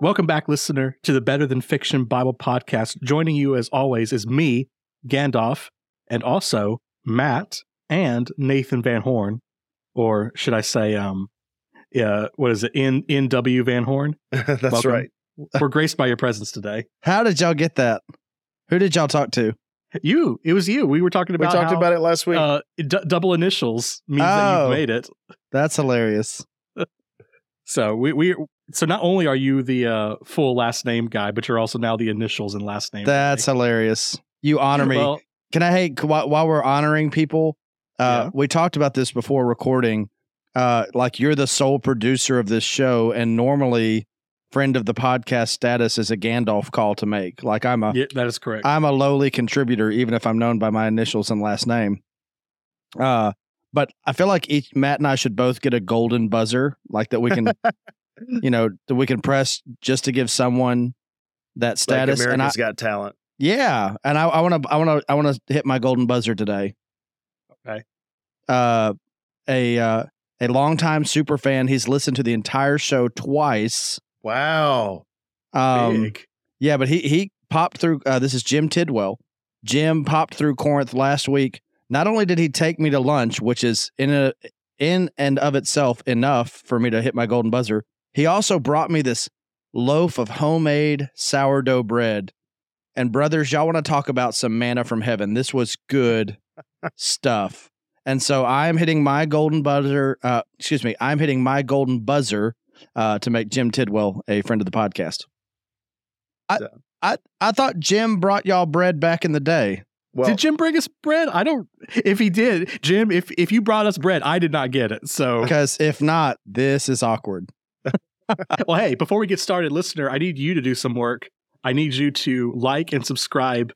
Welcome back, listener, to the Better Than Fiction Bible podcast. Joining you, as always, is me, Gandalf, and also Matt and Nathan Van Horn, or should I say, um, yeah, what is it? In in W Van Horn. That's Welcome. right. We're graced by your presence today. How did y'all get that? Who did y'all talk to? You, it was you. We were talking about. We talked how, about it last week. Uh, d- double initials means that Oh. you've made it. That's hilarious. So we we so not only are you the uh, full last name guy, but you're also now the initials and last name. That's guy. hilarious. You honor me. Well, Can I, hey, while, while we're honoring people, uh, Yeah. we talked about this before recording. Uh, like you're the sole producer of this show, and normally, friend of the podcast status is a Gandalf call to make. Like I'm a, yeah, that is correct. I'm a lowly contributor, even if I'm known by my initials and last name. Uh, but I feel like each Matt and I should both get a golden buzzer, like that we can, you know, we can press just to give someone that status. like and I, America's Got Talent. yeah, and I want to, I want to, I want to hit my golden buzzer today. Okay. Uh, a uh, a longtime super fan. He's listened to the entire show twice. Wow. Um, Big. yeah, but he he popped through. Uh, this is Jim Tidwell. Jim popped through Corinth last week. Not only did he take me to lunch, which is in a in and of itself enough for me to hit my golden buzzer, he also brought me this loaf of homemade sourdough bread. And brothers, y'all want to talk about some manna from heaven? This was good stuff. And so I'm hitting my golden buzzer. Uh, excuse me, I'm hitting my golden buzzer uh, to make Jim Tidwell a friend of the podcast. I, So- I I thought Jim brought y'all bread back in the day. Well, did Jim bring us bread? I don't. If he did, Jim, if if you brought us bread, I did not get it. So, Because if not, this is awkward. well, hey, before we get started, listener, I need you to do some work. I need you to like and subscribe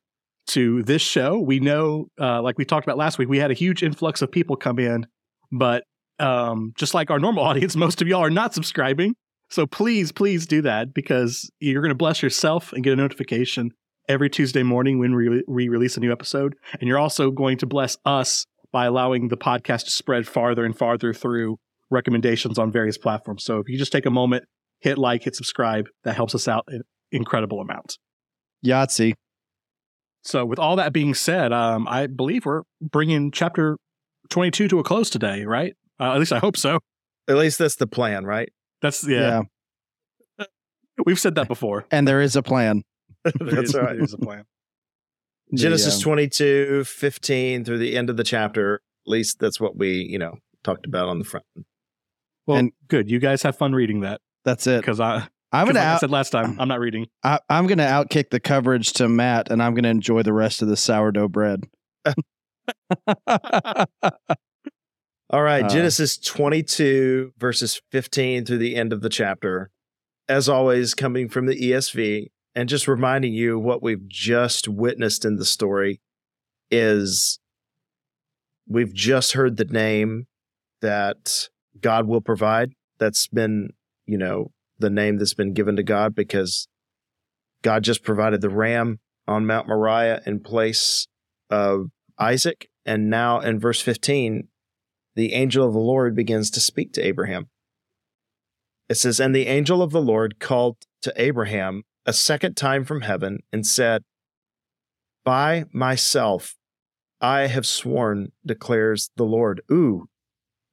to this show. We know, uh, like we talked about last week, we had a huge influx of people come in, but um, just like our normal audience, most of y'all are not subscribing. So please, please do that because you're going to bless yourself and get a notification every Tuesday morning when we, we release a new episode. And you're also going to bless us by allowing the podcast to spread farther and farther through recommendations on various platforms. So if you just take a moment, hit like, hit subscribe, that helps us out an incredible amount. Yahtzee. So with all that being said, um, I believe we're bringing chapter 22 to a close today, right? Uh, at least I hope so. at least that's the plan, right? That's yeah. yeah. We've said that before. And there is a plan. That's right. There's a plan. Genesis Yeah. 22, 15 through the end of the chapter. At least that's what we, you know, talked about on the front. Well, And- good. You guys have fun reading that That's it. because I, I'm gonna like I said last time, I'm not reading. I, I'm gonna outkick the coverage to Matt, and I'm gonna enjoy the rest of the sourdough bread. All right, Uh, Genesis 22, verses 15 through the end of the chapter. As always, coming from the ESV, and just reminding you what we've just witnessed in the story is we've just heard the name that God will provide. That's been, you know, the name that's been given to God because God just provided the ram on Mount Moriah in place of Isaac. And now in verse 15, the angel of the Lord begins to speak to Abraham. It says, And the angel of the Lord called to Abraham a second time from heaven and said, By myself I have sworn, declares the Lord. Ooh,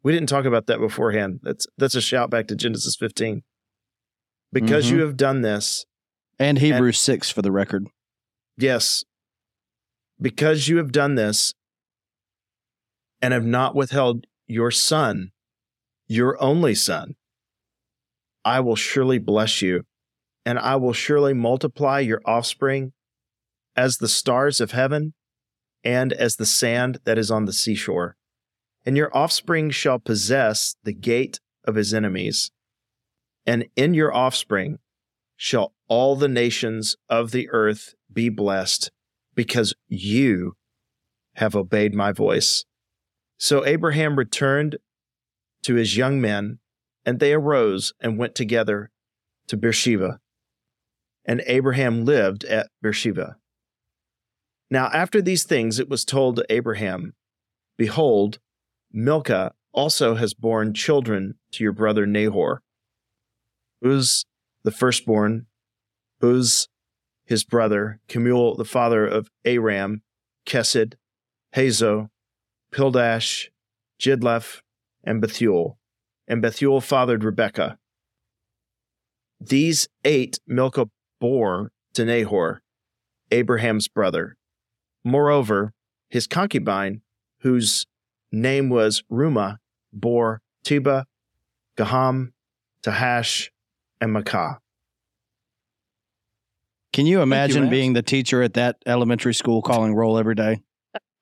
we didn't talk about that beforehand. That's that's a shout back to Genesis 15. Because Mhm. you have done this, and Hebrews six for the record. Yes. Because you have done this and have not withheld your son, your only son, I will surely bless you, and I will surely multiply your offspring as the stars of heaven and as the sand that is on the seashore. And your offspring shall possess the gate of his enemies. And in your offspring shall all the nations of the earth be blessed because you have obeyed my voice. So Abraham returned to his young men, and they arose and went together to Beersheba. And Abraham lived at Beersheba. Now, after these things, it was told to Abraham, Behold, Milcah also has borne children to your brother Nahor. Uz the firstborn, Buz, his brother, Kemuel, the father of Aram, Chesed, Hazo, Pildash, Jidlaph, and Bethuel. And Bethuel fathered Rebekah. These eight Milcah bore to Nahor, Abraham's brother. Moreover, his concubine, whose name was Reumah, bore Tebah, Gaham, Tahash, and Maacah. Can you imagine Matt. being the teacher at that elementary school calling roll every day?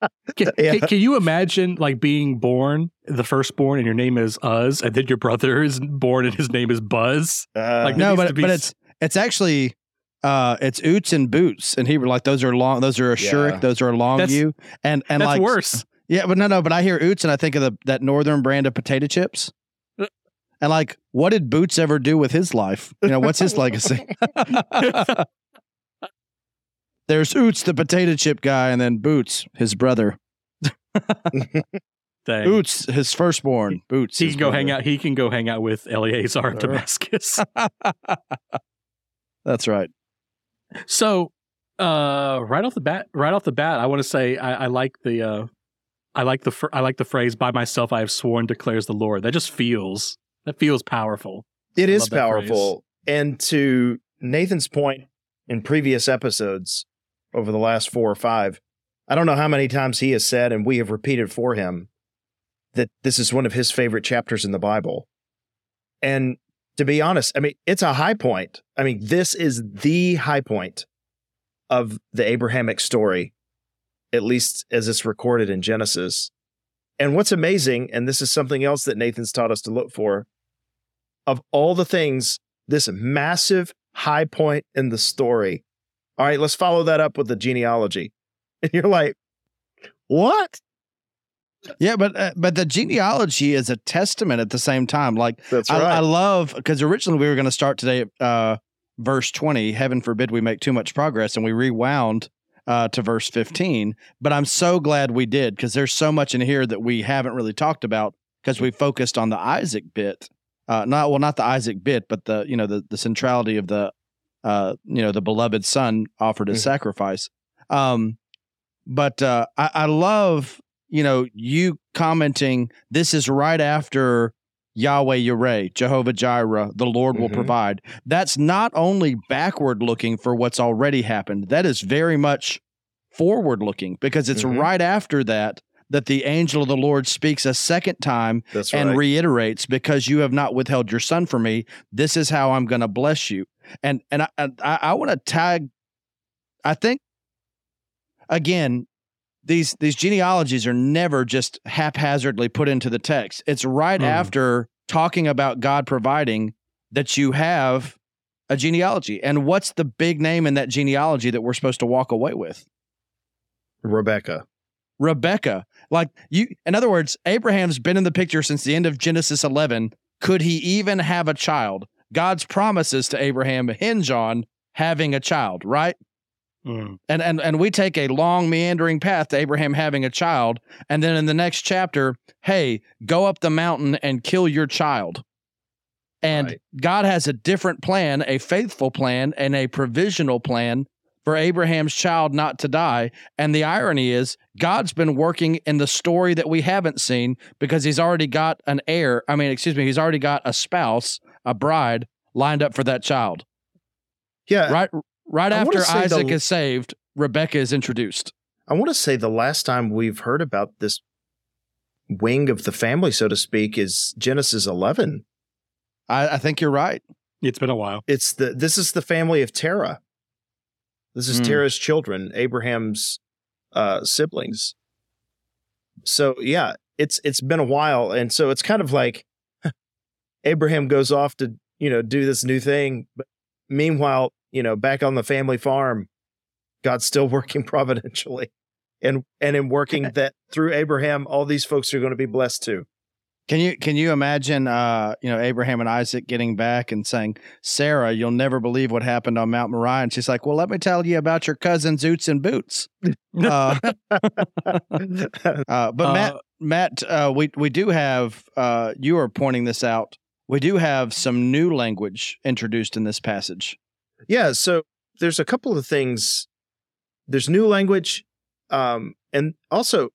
Can, Yeah. can, can you imagine like being born, the firstborn, and your name is Uz, and then your brother is born and his name is Buzz? Uh, Like, no, but be but it's it's actually uh it's oots and boots and Hebrew like those are long those are a Yeah. shurik those are a long That's- you and and That's like worse. Yeah but no no but I hear oots and I think of the that northern brand of potato chips Uh. and like what did Boots ever do with his life you know what's his legacy there's Oots the potato chip guy and then Boots his brother Dang. Oots his firstborn Boots He can go brother. hang out. He can go hang out with Eleazar of. Damascus. that's right So, uh, right off the bat, right off the bat, I want to say I, I like the, uh, I like the, fr- I like the phrase "By myself I have sworn," declares the Lord. That just feels, that feels powerful. It I is powerful. And to Nathan's point in previous episodes over the last four or five, I don't know how many times he has said, and we have repeated for him, that this is one of his favorite chapters in the Bible. And to be honest, I mean, it's a high point. I mean, this is the high point of the Abrahamic story, at least as it's recorded in Genesis. And what's amazing, and this is something else that Nathan's taught us to look for, of all the things, this massive high point in the story. All right, let's follow that up with the genealogy. And you're like, what? yeah but uh, but the genealogy is a testament at the same time like That's I, I love because originally we were going to start today at uh, verse 20. Heaven forbid we make too much progress and we rewound uh, to verse 15. But I'm so glad we did because there's so much in here that we haven't really talked about because we focused on the Isaac bit. Uh, not well, not the Isaac bit, but the you know the the centrality of the uh, you know the beloved son offered as Mhm. sacrifice. Um, but uh, I, I love you know you commenting. This is right after Yahweh Yireh, Jehovah Jireh, the Lord will Mhm. provide. That's not only backward looking for what's already happened, that is very much forward looking because it's Mhm. right after that that the angel of the Lord speaks a second time and reiterates because you have not withheld your son from me this is how i'm going to bless you and and i i, I want to tag i think again these these genealogies are never just haphazardly put into the text it's right Mhm. after talking about god providing that you have a genealogy and what's the big name in that genealogy that we're supposed to walk away with Rebecca. Rebecca. Like you in other words, Abraham's been in the picture since the end of Genesis 11. Could he even have a child? God's promises to Abraham hinge on having a child, right? Mm. And and and we take a long meandering path to Abraham having a child, and then in the next chapter, hey, go up the mountain and kill your child. And Right. God has a different plan, a faithful plan and a provisional plan for Abraham's child not to die. And the irony is, God's been working in the story that we haven't seen because he's already got an heir. I mean, excuse me, he's already got a spouse, a bride lined up for that child. Yeah. Right right I after say the- Isaac is saved, Rebecca is introduced. I want to say the last time we've heard about this wing of the family, so to speak, is Genesis 11. I, I think you're right. It's been a while. It's the this is the family of Terah. This is Hmm. Terah's children, Abraham's uh, siblings. So yeah, it's it's been a while, and so it's kind of like Abraham goes off to you know do this new thing, but meanwhile, you know, back on the family farm, God's still working providentially, and and in working that through Abraham, all these folks are going to be blessed too. Can you can you imagine uh, you know, Abraham and Isaac getting back and saying, Sarah, you'll never believe what happened on Mount Moriah. And she's like, Well, let me tell you about your cousins Oots and Boots. Uh, uh, but Matt Uh, Matt, uh, we we do have uh, you are pointing this out We do have some new language introduced in this passage. Yeah, so there's a couple of things. There's new language, um, and also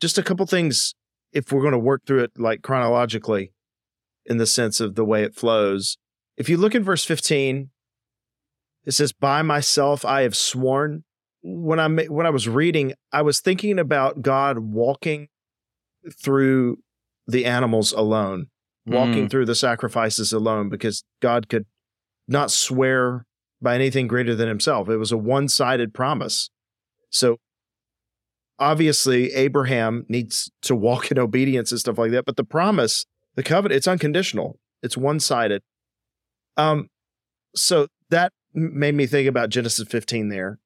just a couple things. If we're going to work through it like chronologically, in the sense of the way it flows, if you look in verse 15, it says, "By myself I have sworn." When I when I was reading, I was thinking about God walking through the animals alone, walking through the sacrifices alone, because God could not swear by anything greater than himself. It was a one sided promise. So obviously, Abraham needs to walk in obedience and stuff like that. But the promise, the covenant, it's unconditional, it's one sided. Um, so that made me think about Genesis 15 there.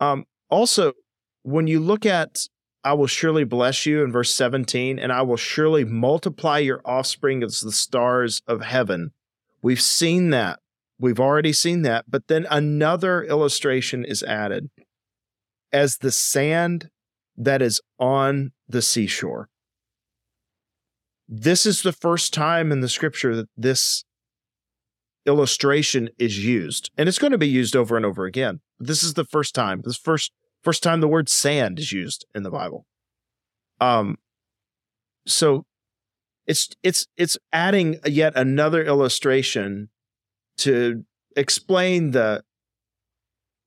Um, also, when you look at I will surely bless you in verse 17, and I will surely multiply your offspring as the stars of heaven. We've seen that We've already seen that. But then another illustration is added as the sand that is on the seashore. This is the first time in the scripture that this illustration is used. And it's going to be used over and over again. This is the first time. This first first time the word sand is used in the Bible. Um so it's it's it's adding yet another illustration to explain the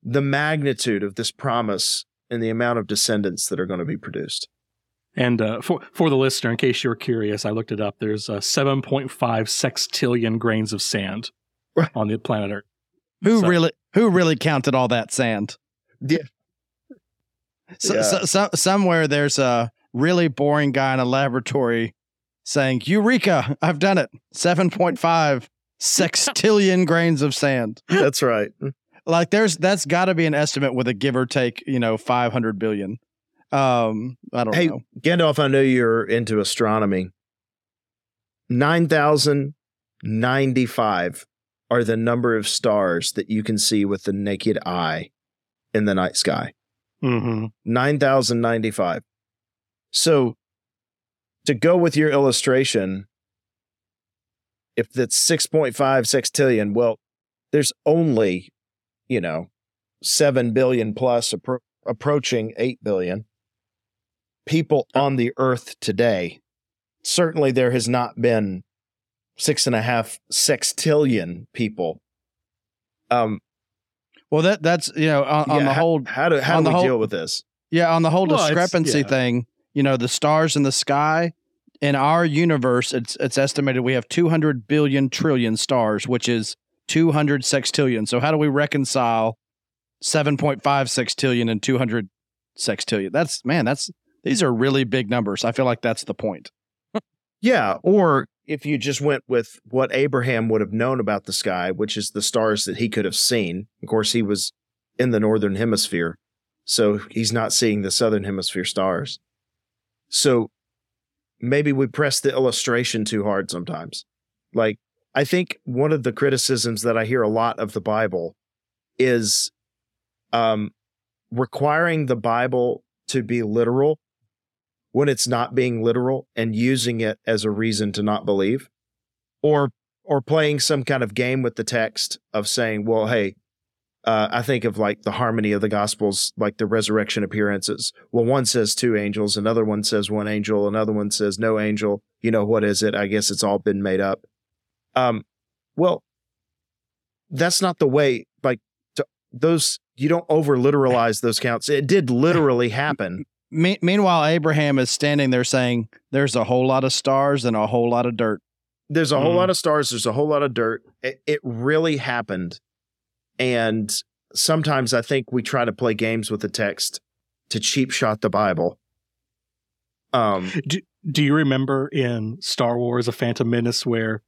the magnitude of this promise and the amount of descendants that are going to be produced. And uh, for for the listener, in case you're curious, I looked it up. There's uh, 7.5 sextillion grains of sand Right. on the planet Earth. Who So- really who really counted all that sand? Yeah. So, Yeah. so, so, somewhere there's a really boring guy in a laboratory saying, "Eureka! I've done it. Seven point five sextillion grains of sand." That's right. Like there's that's got to be an estimate with a give or take, you know, five hundred billion. Um, I don't know. Hey, know. Gandalf, I know you're into astronomy. 9,095 are the number of stars that you can see with the naked eye in the night sky. Mm-hmm. 9,095. So to go with your illustration, if that's 6.5 sextillion, well, there's only, you know, 7 billion plus appro- approaching 8 billion people on the earth today. Certainly there has not been six and a half sextillion people. Um, Well, that that's you know on, on the how- whole how do how do we whole- deal with this? Yeah, on the whole Well, discrepancy yeah. thing, you know, the stars in the sky in our universe, it's it's estimated we have 200 billion trillion stars, which is 200 sextillion. So how do we reconcile 7.5 sextillion and 200 sextillion? That's man, that's these are really big numbers. I feel like that's the point. Yeah, or if you just went with what Abraham would have known about the sky, which is the stars that he could have seen. Of course, he was in the northern hemisphere, so he's not seeing the southern hemisphere stars. So maybe we press the illustration too hard sometimes. Like, I think one of the criticisms that I hear a lot of the Bible is um, requiring the Bible to be literal when it's not being literal and using it as a reason to not believe or or playing some kind of game with the text of saying well hey uh, i think of like the harmony of the gospels like the resurrection appearances. Well one says two angels another one says one angel another one says no angel. You know what is it? I guess it's all been made up. Um well that's not the way like to, those you don't over literalize those counts. It did literally happen. Me- meanwhile, Abraham is standing there saying, "There's a whole lot of stars and a whole lot of dirt." there's a whole Mhm. lot of stars there's a whole lot of dirt. It, it really happened and sometimes i think we try to play games with the text to cheap shot the bible um Do, do you remember in Star Wars: A Phantom Menace where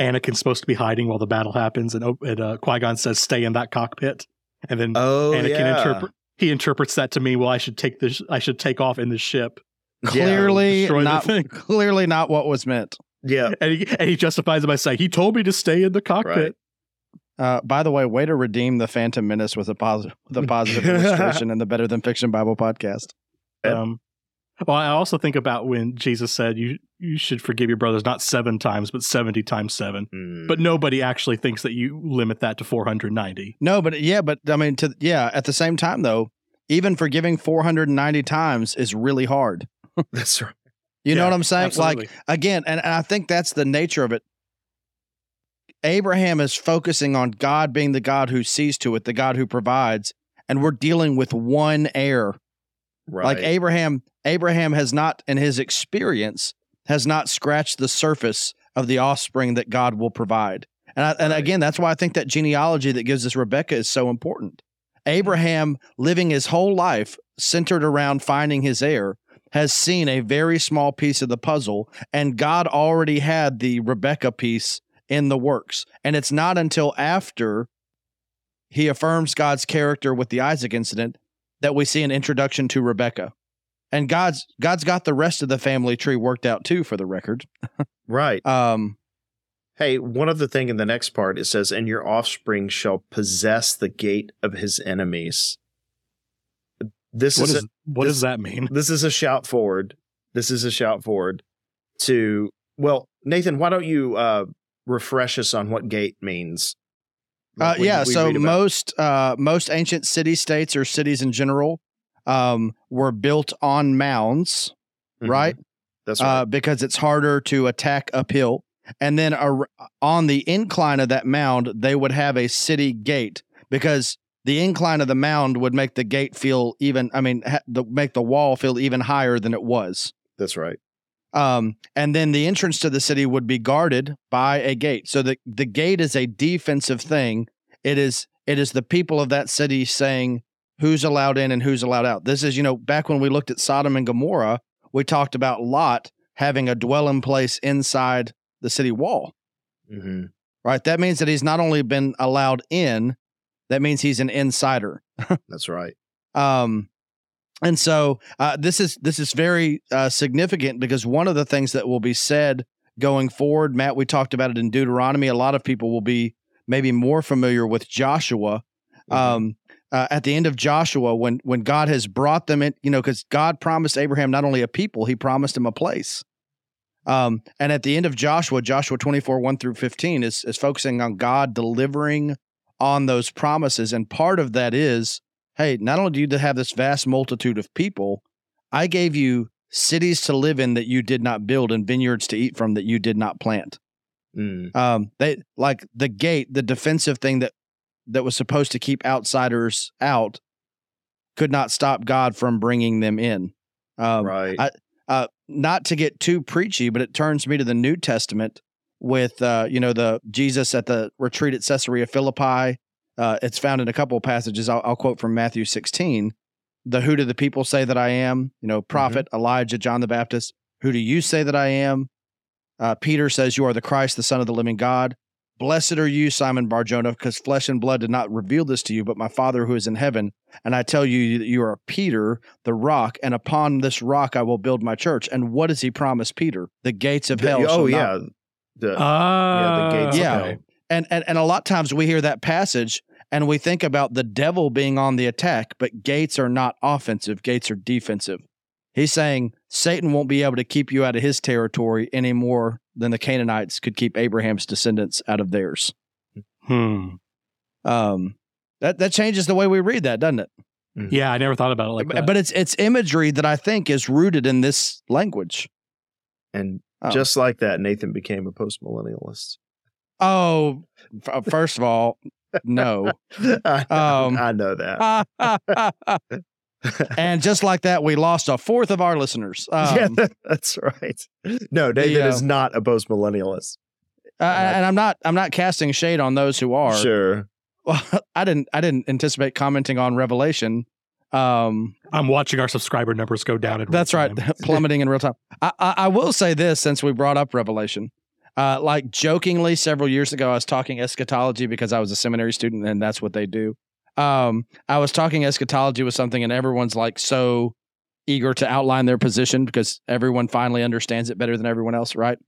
Anakin's supposed to be hiding while the battle happens, and, O- and uh, Qui Gon says, "Stay in that cockpit," and then oh Anakin yeah. interpret he interprets that to mean, "Well, I should take this. I should take off in the ship." Clearly destroy not. Clearly not what was meant. yeah And he, and he justifies it by saying, "He told me to stay in the cockpit." Right. Uh, by the way, way to redeem the Phantom Menace with a positive, with a positive illustration in the Better Than Fiction Bible podcast. Um, Well, I also think about when Jesus said you you should forgive your brothers not seven times, but seventy times seven. Mm. But nobody actually thinks that you limit that to four hundred ninety. No, but yeah, but I mean, to yeah. At the same time, though, even forgiving 490 times is really hard. that's right. You know what I'm saying? Like again, and, and I think that's the nature of it. Abraham is focusing on God being the God who sees to it, the God who provides, and we're dealing with one heir. Right. Like Abraham, Abraham has not, in his experience, has not scratched the surface of the offspring that God will provide. And I, and Right. again, that's why I think that genealogy that gives us Rebecca is so important. Abraham, living his whole life centered around finding his heir, has seen a very small piece of the puzzle, and God already had the Rebecca piece in the works. And it's not until after he affirms God's character with the Isaac incident that we see an introduction to Rebecca. And God's God's got the rest of the family tree worked out too, for the record. right. Um, Hey, one other thing in the next part it says, "And your offspring shall possess the gate of his enemies." This What is, is what this- does that mean? this is a shout forward. This is a shout forward to well, Nathan. Why don't you uh, refresh us on what gate means? Uh, yeah, so most uh, most ancient city states or cities in general um, were built on mounds, Mhm. right? That's right. Uh, because it's harder to attack uphill. And then ar- on the incline of that mound, they would have a city gate because the incline of the mound would make the gate feel even. I mean, ha- the, make the wall feel even higher than it was. That's right. Um, and then the entrance to the city would be guarded by a gate. So the, the gate is a defensive thing. It is it is the people of that city saying who's allowed in and who's allowed out. This is, you know, back when we looked at Sodom and Gomorrah, we talked about Lot having a dwelling place inside the city wall. hmm Right? That means that he's not only been allowed in, that means he's an insider. That's right. Um, and so uh, this is this is very uh, significant because one of the things that will be said going forward, Matt, we talked about it in Deuteronomy. A lot of people will be maybe more familiar with Joshua. Mhm. Um, uh, at the end of Joshua, when when God has brought them in, you know, because God promised Abraham not only a people, He promised him a place. Um, and at the end of Joshua, Joshua twenty four one through fifteen is is focusing on God delivering on those promises, and part of that is hey, not only do you have this vast multitude of people, I gave you cities to live in that you did not build and vineyards to eat from that you did not plant. Mm. Um, they like the gate, the defensive thing that that was supposed to keep outsiders out, could not stop God from bringing them in. Um, right. I- uh, not to get too preachy, but it turns me to the New Testament with uh, you know the Jesus at the retreat at Caesarea Philippi. Uh, it's found in a couple of passages. I'll, I'll quote from Matthew 16. The who do the people say that I am? You know, prophet Elijah, John the Baptist. Who do you say that I am? Uh, Peter says, You are the Christ, the Son of the living God. Blessed are you, Simon Barjona, because flesh and blood did not reveal this to you, but my Father who is in heaven. And I tell you that you are Peter, the rock, and upon this rock I will build my church. And what does he promise Peter? The gates of The- hell. oh shall not yeah. The, Ah, the gates of Yeah. Hell. and, and and a lot of times we hear that passage and we think about the devil being on the attack, but gates are not offensive, gates are defensive. He's saying Satan won't be able to keep you out of his territory any more than the Canaanites could keep Abraham's descendants out of theirs. Hmm. Um, that that changes the way we read that, doesn't it? Yeah, I never thought about it like but, that. but it's it's imagery that I think is rooted in this language. And Oh. just like that, Nathan became a post millennialist. Oh, f- first of all, no. I, Um, I know that. and just like that, we lost a fourth of our listeners. Um, yeah, that- that's right. No, Nathan uh, is not a post millennialist. Uh, and I'm not I'm not casting shade on those who are. Sure. Well, I didn't I didn't anticipate commenting on Revelation. Um, I'm watching our subscriber numbers go down. In real that's right, plummeting in real time. I, I I will say this since we brought up Revelation. Uh, like jokingly, several years ago, I was talking eschatology because I was a seminary student, and that's what they do. Um, I was talking eschatology with something, and everyone's like so eager to outline their position because everyone finally understands it better than everyone else, right?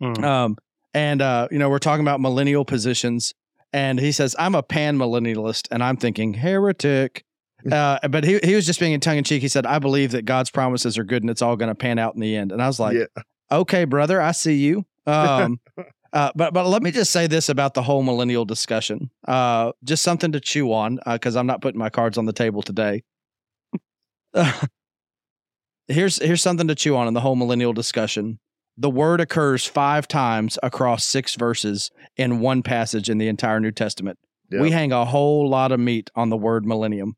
Hmm. Um, and uh, you know, we're talking about millennial positions, and he says, "I'm a pan millennialist," and I'm thinking heretic. Uh, but he he was just being in tongue in cheek. He said, "I believe that God's promises are good and it's all going to pan out in the end." And I was like, yeah. "Okay, brother, I see you." Um, uh, but but let me just say this about the whole millennial discussion. Uh, just something to chew on because I'm not putting my cards on the table today. here's here's something to chew on in the whole millennial discussion. The word occurs five times across six verses in one passage in the entire New Testament. Yeah. We hang a whole lot of meat on the word millennium.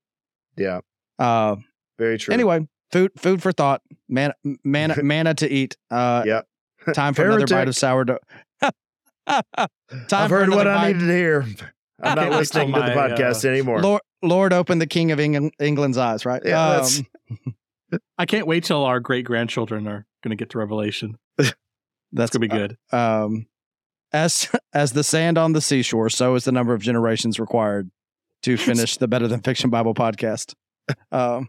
yeah. Uh, Very true. anyway, food food for thought. Man, manna, manna to eat. Uh, Yep. Time for another bite of sourdough. time I've heard what another I needed to hear. I'm Can't listening to the my, podcast uh, anymore. Lord, Lord, open the King of England, England's eyes. Right. Yeah, Um, I can't wait till our great grandchildren are going to get to Revelation. That's that's going to be good. um, as as the sand on the seashore, so is the number of generations required to finish the Better Than Fiction Bible podcast. Um,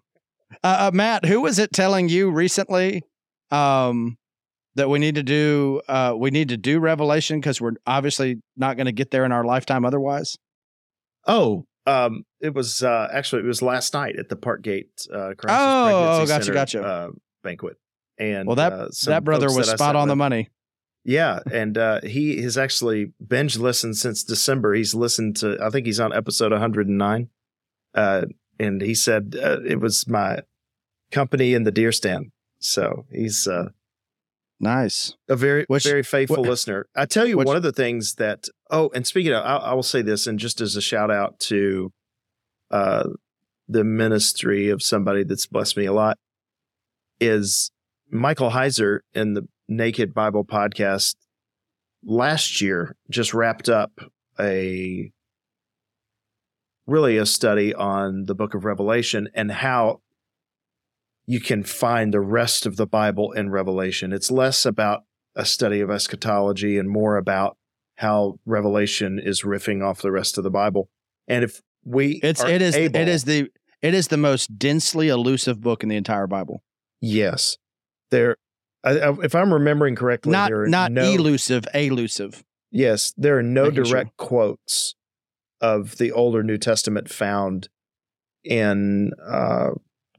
uh, uh, Matt, who was it telling you recently um, that we need to do uh, we need to do Revelation because we're obviously not going to get there in our lifetime otherwise? Oh, um, it was uh, actually it was last night at the Parkgate uh, Crisis Oh, oh, gotcha, Center, gotcha. Uh, banquet. And Well, that- uh, that brother was that spot on the money. Yeah, and uh, he has actually binge listened since December. He's listened to I think he's on episode 109, uh, and he said uh, it was my company in the deer stand. So he's uh, Nice. a very Which- very faithful what- listener. I tell you, which- one of the things that oh, and speaking of, I, I will say this, and just as a shout out to uh, the ministry of somebody that's blessed me a lot is Michael Heiser in the Naked Bible podcast last year just wrapped up a really a study on the book of Revelation and how you can find the rest of the Bible in Revelation. It's less about a study of eschatology and more about how Revelation is riffing off the rest of the Bible. And if we It's it is able- it is the it is the most densely elusive book in the entire Bible. yes, there. I, I, if I'm remembering correctly, Not there are not no, elusive, elusive. Yes, there are no Making sure. direct quotes of the older New Testament found in uh,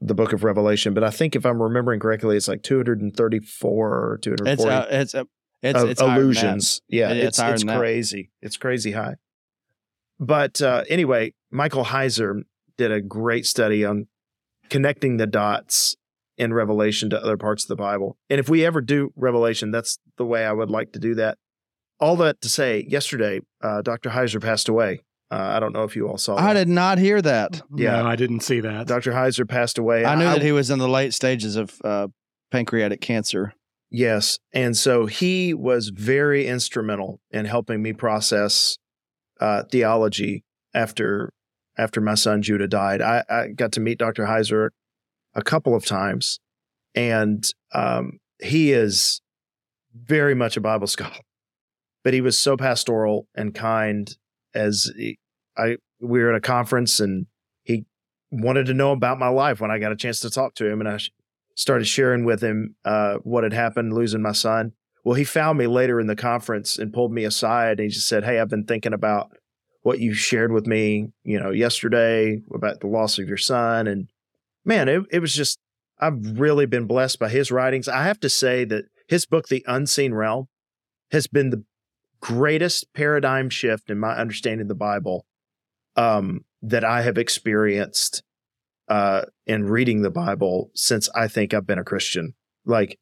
the Book of Revelation, but I think if I'm remembering correctly, it's like 234 or 240 It's uh, it's uh, it's it's that. illusions. Yeah, Yeah, it's it's it's crazy. It's crazy high. But uh, anyway, Michael Heiser did a great study on connecting the dots in Revelation to other parts of the Bible. And if we ever do Revelation, that's the way I would like to do that. All that to say, yesterday, uh, Dr. Heiser passed away. Uh, I don't know if you all saw I that. did not hear that. Yeah. No, I didn't see that. Dr. Heiser passed away. I knew that he was in the late stages of uh, pancreatic cancer. Yes. And so he was very instrumental in helping me process uh, theology after after my son Judah died. I, I got to meet Dr. Heiser a couple of times, and um, he is very much a Bible scholar, but he was so pastoral and kind as I we were at a conference and he wanted to know about my life when I got a chance to talk to him, and I started sharing with him uh, what had happened losing my son. Well, he found me later in the conference and pulled me aside, and he just said, "Hey, I've been thinking about what you shared with me, you know, yesterday about the loss of your son." And man, it, it was just I've really been blessed by his writings. I have to say that his book, The Unseen Realm, has been the greatest paradigm shift in my understanding of the Bible um, that I have experienced uh, in reading the Bible since I think I've been a Christian. Like,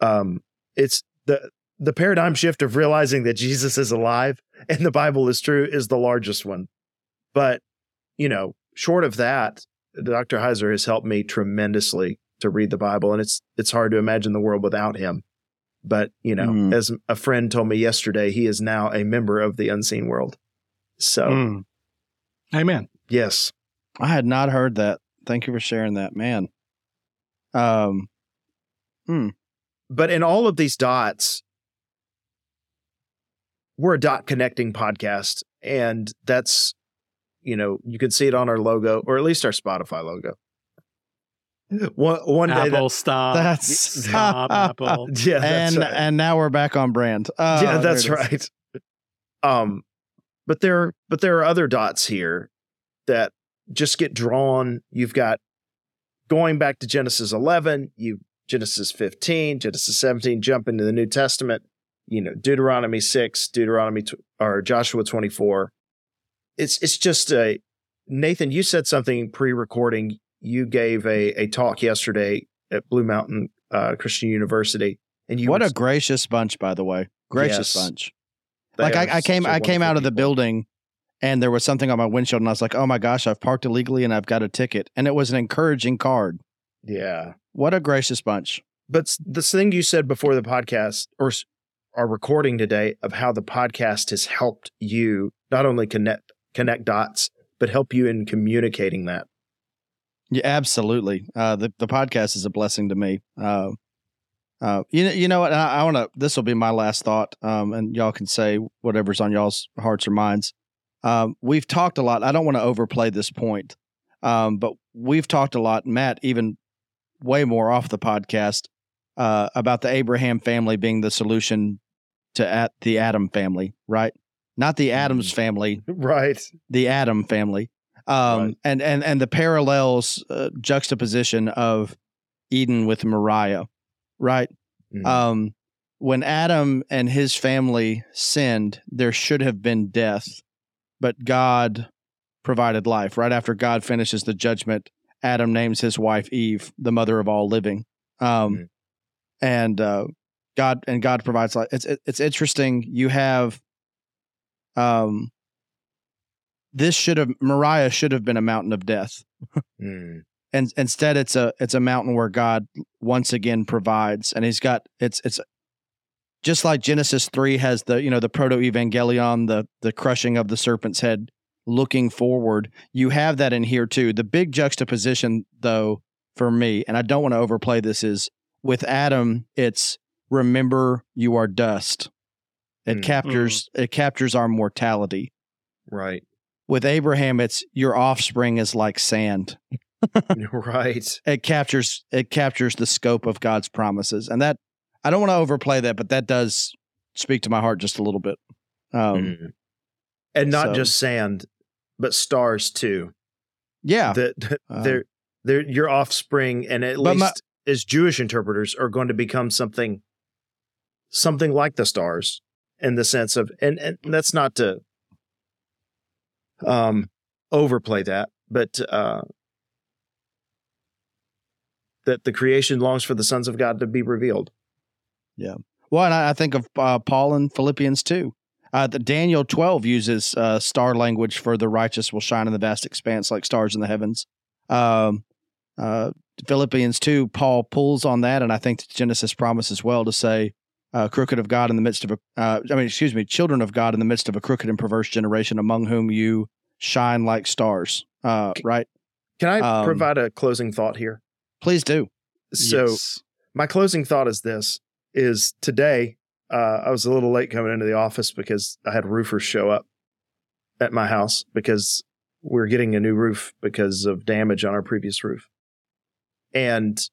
um, it's the the paradigm shift of realizing that Jesus is alive and the Bible is true is the largest one. But you know, short of that, Dr. Heiser has helped me tremendously to read the Bible, and it's it's hard to imagine the world without him. But you know, Mhm. as a friend told me yesterday, he is now a member of the unseen world. So Mm. Amen. yes, I had not heard that. Thank you for sharing that, man. Um, but in all of these dots, we're a dot connecting podcast, and that's you know you can see it on our logo or at least our Spotify logo. One one day, Apple, that, stop. That's- stop, Apple. yeah, that's and right. and now we're back on brand. Oh, yeah, that's right. Um, but there, but there are other dots here that just get drawn. You've got going back to Genesis 11, you Genesis 15, Genesis 17, jump into the New Testament, you know, Deuteronomy 6, Deuteronomy tw- or Joshua 24. It's it's just a Nathan, you said something pre-recording. You gave a a talk yesterday at Blue Mountain uh, Christian University, and you what were- a gracious bunch, by the way. Gracious Yes. bunch. like I, I came I came out of the people. building and there was something on my windshield and I was like, oh my gosh, I've parked illegally and I've got a ticket. And it was an encouraging card. Yeah, What a gracious bunch. but this thing you said before the podcast or our recording today of how the podcast has helped you not only connect connect dots but help you in communicating that Yeah, absolutely. Uh, the the podcast is a blessing to me. Uh, uh, you know, you know what? I, I want to. This will be my last thought, um, and y'all can say whatever's on y'all's hearts or minds. Um, we've talked a lot. I don't want to overplay this point, um, but we've talked a lot, Matt, even way more off the podcast uh, about the Abraham family being the solution to at the Adam family, right? Not the Adams family, right the Adam family, um, Right. and and and the parallels uh, juxtaposition of Eden with Moriah, right? Mhm. Um, when Adam and his family sinned, there should have been death, but God provided life. Right after God finishes the judgment, Adam names his wife Eve, the mother of all living, um, Mhm. and uh, God and God provides life. It's it- it's interesting. You have, um, this should have Moriah should have been a mountain of death. Mm. and instead it's a it's a mountain where God once again provides and he's got it's it's just like Genesis 3 has the you know the proto evangelion the the crushing of the serpent's head looking forward. You have that in here too. The big juxtaposition though for me and I don't want to overplay this is with Adam it's remember you are dust. It Mm. captures it captures our mortality. Right with Abraham it's your offspring is like sand. Right. It captures it captures the scope of God's promises, and that I don't want to overplay that, but that does speak to my heart just a little bit. Um, Mhm. and not so- just sand but stars too. Yeah, that Um, they're they're your offspring and at least my- as Jewish interpreters are going to become something something like the stars in the sense of and, and that's not to um overplay that but uh that the creation longs for the sons of God to be revealed. Yeah. Well, and I, think of uh, Paul in Philippians two. Uh, the Daniel twelve uses uh, star language for the righteous will shine in the vast expanse like stars in the heavens. Um, uh, Philippians two, Paul pulls on that, and I think Genesis promise as well to say, uh, "Crooked of God in the midst of a," uh, I mean, excuse me, children of God in the midst of a crooked and perverse generation, among whom you shine like stars. Uh, right? Can I Um, provide a closing thought here? Please do. So Yes. my closing thought is this is today uh, i was a little late coming into the office because i had roofers show up at my house because we're getting a new roof because of damage on our previous roof and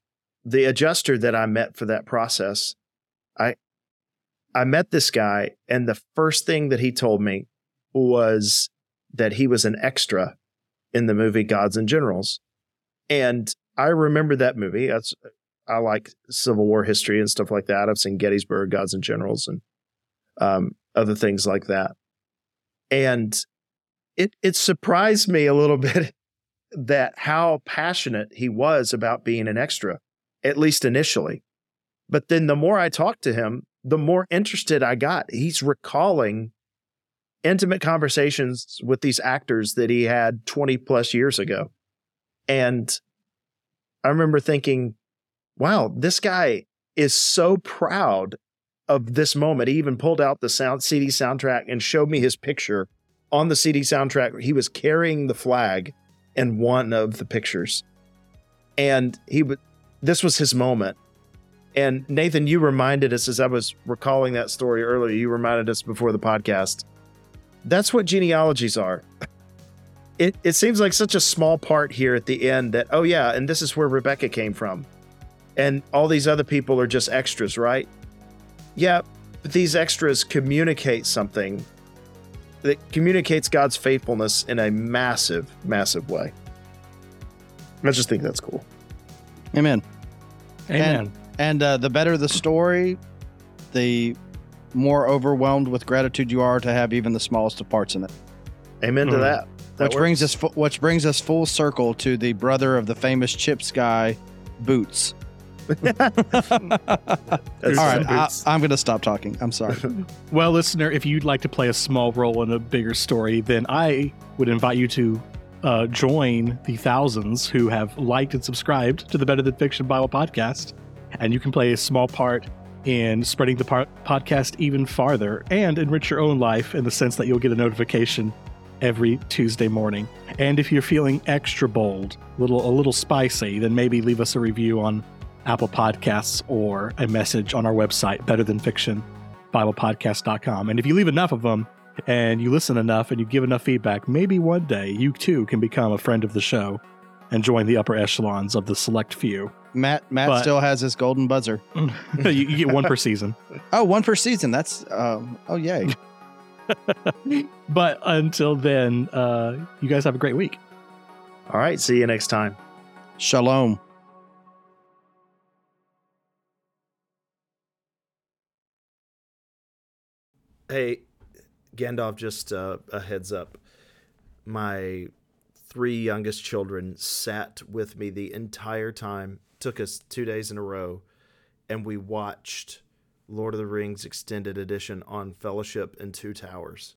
the adjuster that i met for that process i i met this guy and the first thing that he told me was that he was an extra in the movie gods and generals and i remember that movie that's I like Civil War history and stuff like that. I've seen Gettysburg, Gods and Generals, and um, other things like that. And it it surprised me a little bit that how passionate he was about being an extra, at least initially. But then the more I talked to him, the more interested I got. He's recalling intimate conversations with these actors that he had 20 plus years ago. And I remember thinking, wow, this guy is so proud of this moment. He even pulled out the sound CD soundtrack and showed me his picture on the CD soundtrack. He was carrying the flag in one of the pictures. And he would this was his moment. And Nathan, you reminded us as I was recalling that story earlier, you reminded us before the podcast. That's what genealogies are. It it seems like such a small part here at the end that, oh yeah, and this is where Rebecca came from and all these other people are just extras, right? Yeah, but these extras communicate something that communicates God's faithfulness in a massive, massive way. I just think that's cool. Amen. Amen. And uh, the better the story, the more overwhelmed with gratitude you are to have even the smallest of parts in it. Amen to Mhm. that. That which brings us, fu- which brings us full circle to the brother of the famous Chips guy, Boots. All right, I, boots. I'm going to stop talking. I'm sorry. Well, listener, if you'd like to play a small role in a bigger story, then I would invite you to uh, join the thousands who have liked and subscribed to the Better Than Fiction Bible podcast. And you can play a small part in spreading the podcast even farther and enrich your own life in the sense that you'll get a notification every Tuesday morning. And if you're feeling extra bold, little a little spicy, then maybe leave us a review on Apple Podcasts or a message on our website, Better. And if you leave enough of them and you listen enough and you give enough feedback, maybe one day you too can become a friend of the show and join the upper echelons of the select few. Matt Matt But- still has his golden buzzer. you, you get one per season. Oh, one per season. That's um, oh yay. But until then, uh, you guys have a great week. All right. See you next time. Shalom. Hey, Gandalf, just uh, a heads up. My three youngest children sat with me the entire time, took us two days in a row, and we watched Lord of the Rings Extended Edition on Fellowship and Two Towers.